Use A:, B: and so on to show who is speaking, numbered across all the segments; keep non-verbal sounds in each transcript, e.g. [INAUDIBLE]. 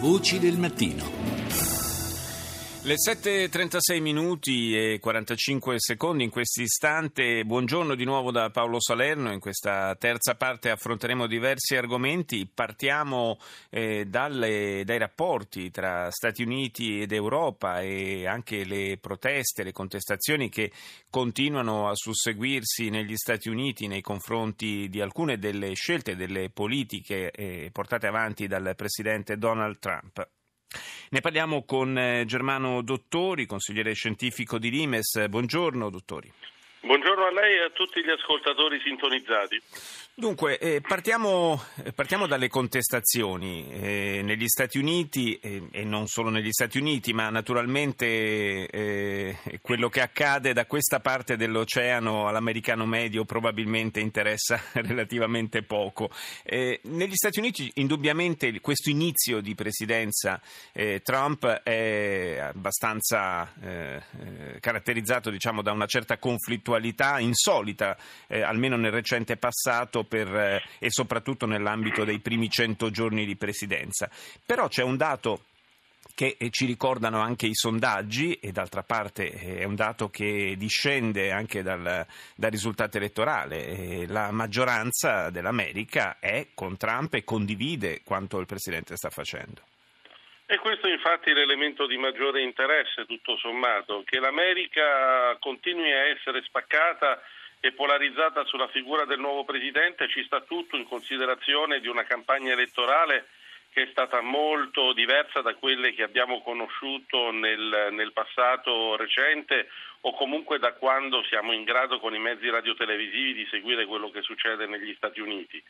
A: Voci del mattino.
B: Le 7.36 minuti e 45 secondi in questo istante. Buongiorno di nuovo da Paolo Salerno. In questa terza parte affronteremo diversi argomenti. Partiamo eh, dalle, dai rapporti tra Stati Uniti ed Europa e anche le proteste, le contestazioni che continuano a susseguirsi negli Stati Uniti nei confronti di alcune delle scelte, delle politiche eh, portate avanti dal presidente Donald Trump. Ne parliamo con eh, Germano Dottori, consigliere scientifico di Limes. Buongiorno, dottori.
C: Buongiorno a lei e a tutti gli ascoltatori sintonizzati.
B: Dunque, eh, partiamo, eh, partiamo, dalle contestazioni. Eh, negli Stati Uniti, eh, e non solo negli Stati Uniti, ma naturalmente eh, quello che accade da questa parte dell'oceano all'americano medio probabilmente interessa [LAUGHS] relativamente poco. Negli Stati Uniti, indubbiamente, questo inizio di presidenza Trump è abbastanza caratterizzato diciamo, da una certa conflittualità insolita, almeno nel recente passato per, eh, e soprattutto nell'ambito dei primi cento giorni di presidenza. Però c'è un dato che eh, ci ricordano anche i sondaggi e d'altra parte eh, è un dato che discende anche dal, dal risultato elettorale. La maggioranza dell'America è con Trump e condivide quanto il Presidente sta facendo.
C: E questo è infatti l'elemento di maggiore interesse, tutto sommato, che l'America continui a essere spaccata e polarizzata sulla figura del nuovo Presidente ci sta tutto in considerazione di una campagna elettorale che è stata molto diversa da quelle che abbiamo conosciuto nel, nel, passato recente o comunque da quando siamo in grado con i mezzi radiotelevisivi di seguire quello che succede negli Stati Uniti.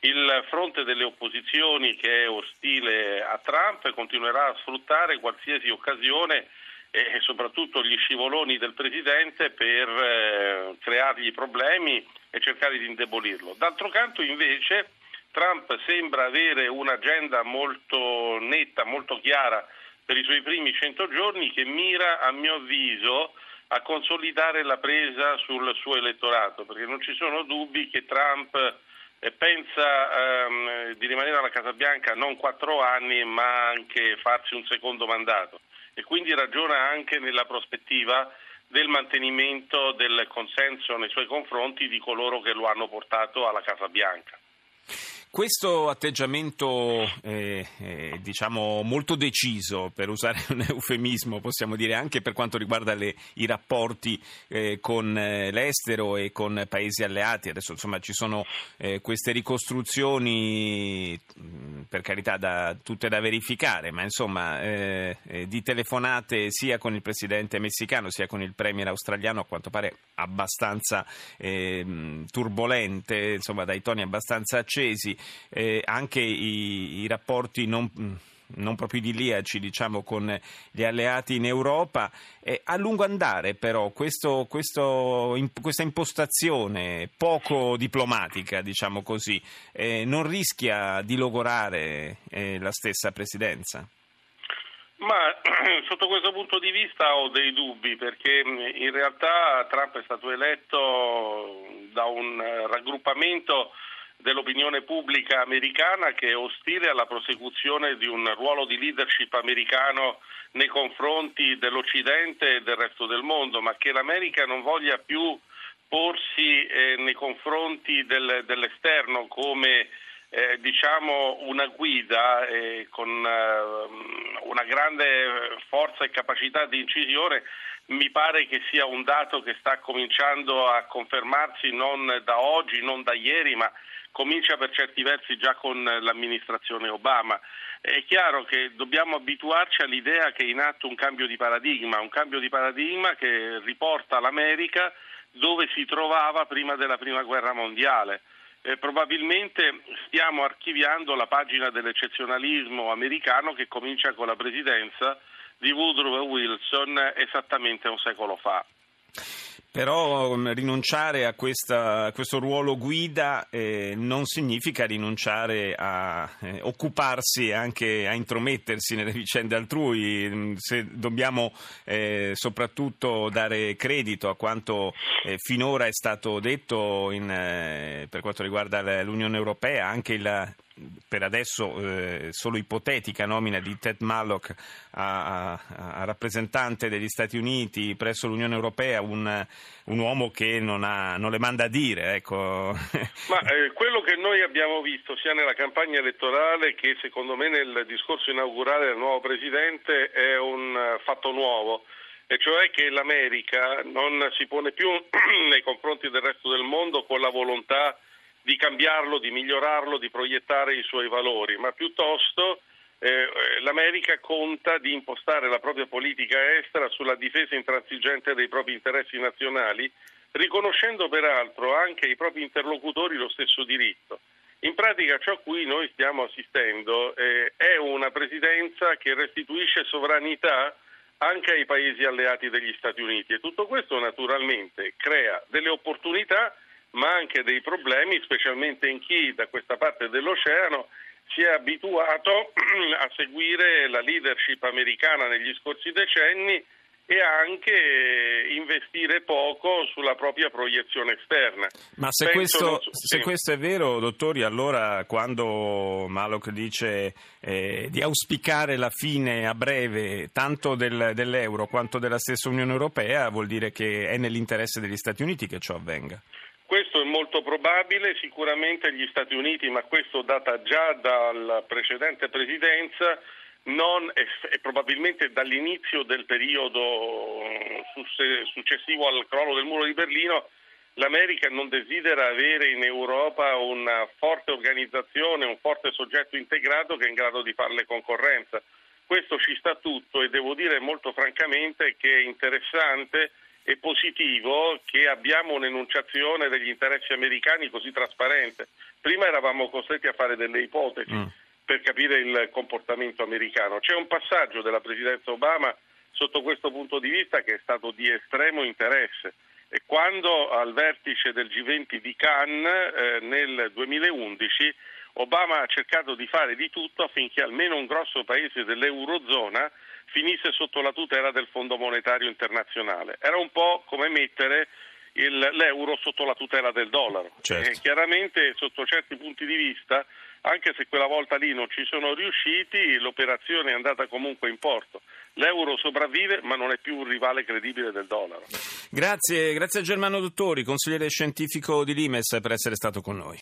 C: Il fronte delle opposizioni che è ostile a Trump continuerà a sfruttare qualsiasi occasione e soprattutto gli scivoloni del Presidente per eh, creargli problemi e cercare di indebolirlo. D'altro canto invece Trump sembra avere un'agenda molto netta, molto chiara per i suoi primi 100 giorni che mira, a mio avviso, a consolidare la presa sul suo elettorato, perché non ci sono dubbi che Trump eh, pensa ehm, di rimanere alla Casa Bianca non quattro anni, ma anche farsi un secondo mandato e quindi ragiona anche nella prospettiva del mantenimento del consenso nei suoi confronti di coloro che lo hanno portato alla Casa Bianca.
B: Questo atteggiamento, eh, eh, diciamo, molto deciso, per usare un eufemismo, possiamo dire, anche per quanto riguarda le, i rapporti eh, con eh, l'estero e con paesi alleati, adesso insomma ci sono eh, queste ricostruzioni, per carità, da, tutte da verificare, ma insomma, eh, di telefonate sia con il presidente messicano sia con il premier australiano, a quanto pare abbastanza turbolente, insomma, dai toni abbastanza accesi eh, anche i, i rapporti non non proprio idilliaci diciamo, con gli alleati in Europa. Eh, a lungo andare però questo, questo, in, questa impostazione poco diplomatica diciamo così, eh, non rischia di logorare eh, la stessa presidenza?
C: Ma [CLEARS THROAT] sotto questo punto di vista ho dei dubbi perché in realtà Trump è stato eletto da un raggruppamento dell'opinione pubblica americana che è ostile alla prosecuzione di un ruolo di leadership americano nei confronti dell'Occidente e del resto del mondo, ma che l'America non voglia più porsi eh, nei confronti del, dell'esterno come eh, diciamo una guida eh, con eh, una grande forza e capacità di incisione mi pare che sia un dato che sta cominciando a confermarsi non da oggi, non da ieri, ma comincia per certi versi già con l'amministrazione Obama. È chiaro che dobbiamo abituarci all'idea che è in atto un cambio di paradigma, un cambio di paradigma che riporta l'America dove si trovava prima della Prima Guerra Mondiale. Eh, probabilmente stiamo archiviando la pagina dell'eccezionalismo americano che comincia con la presidenza di Woodrow Wilson esattamente un secolo fa.
B: Però um, rinunciare a, questa, a, questo ruolo guida eh, non significa rinunciare a eh, occuparsi e anche a intromettersi nelle vicende altrui. Mm, se dobbiamo eh, soprattutto dare credito a quanto eh, finora è stato detto in, eh, per quanto riguarda l'Unione Europea, anche il per adesso eh, solo ipotetica nomina di Ted Mallock a, a, a, rappresentante degli Stati Uniti presso l'Unione Europea, un, un uomo che non, ha, non, le manda a dire. Ecco.
C: Ma eh, quello che noi abbiamo visto sia nella campagna elettorale che secondo me nel discorso inaugurale del nuovo Presidente è un fatto nuovo e cioè che l'America non si pone più [CLEARS THROAT] nei confronti del resto del mondo con la volontà di cambiarlo, di migliorarlo, di proiettare i suoi valori, ma piuttosto eh, eh, l'America conta di impostare la propria politica estera sulla difesa intransigente dei propri interessi nazionali, riconoscendo peraltro anche ai propri interlocutori lo stesso diritto. In pratica ciò a cui noi stiamo assistendo eh, è una presidenza che restituisce sovranità anche ai paesi alleati degli Stati Uniti e tutto questo naturalmente crea delle opportunità ma anche dei problemi, specialmente in chi da questa parte dell'oceano si è abituato [CLEARS THROAT] a seguire la leadership americana negli scorsi decenni e anche investire poco sulla propria proiezione esterna.
B: Ma se, questo, su... se sì. questo, è vero, dottori, allora quando Malok dice eh, di auspicare la fine a breve tanto del, dell'euro quanto della stessa Unione Europea, vuol dire che è nell'interesse degli Stati Uniti che ciò avvenga?
C: Questo è molto probabile, sicuramente gli Stati Uniti, ma questo data già dalla precedente presidenza, non, e, probabilmente dall'inizio del periodo successivo al crollo del muro di Berlino, l'America non desidera avere in Europa una forte organizzazione, un forte soggetto integrato che è in grado di farle concorrenza. Questo ci sta tutto e devo dire molto francamente che è interessante e positivo che abbiamo un'enunciazione degli interessi americani così trasparente. Prima eravamo costretti a fare delle ipotesi. Mm per capire il comportamento americano. C'è un passaggio della presidenza Obama sotto questo punto di vista che è stato di estremo interesse. E quando al vertice del G20 di Cannes eh, nel 2011 Obama ha cercato di fare di tutto affinché almeno un grosso paese dell'Eurozona finisse sotto la tutela del Fondo Monetario Internazionale. Era un po' come mettere il, l'euro sotto la tutela del dollaro.
B: Certo.
C: E chiaramente sotto certi punti di vista anche se quella volta lì non ci sono riusciti, l'operazione è andata comunque in porto. L'euro sopravvive, ma non è più un rivale credibile del dollaro.
B: Grazie, grazie a Germano Dottori, consigliere scientifico di Limes, per essere stato con noi.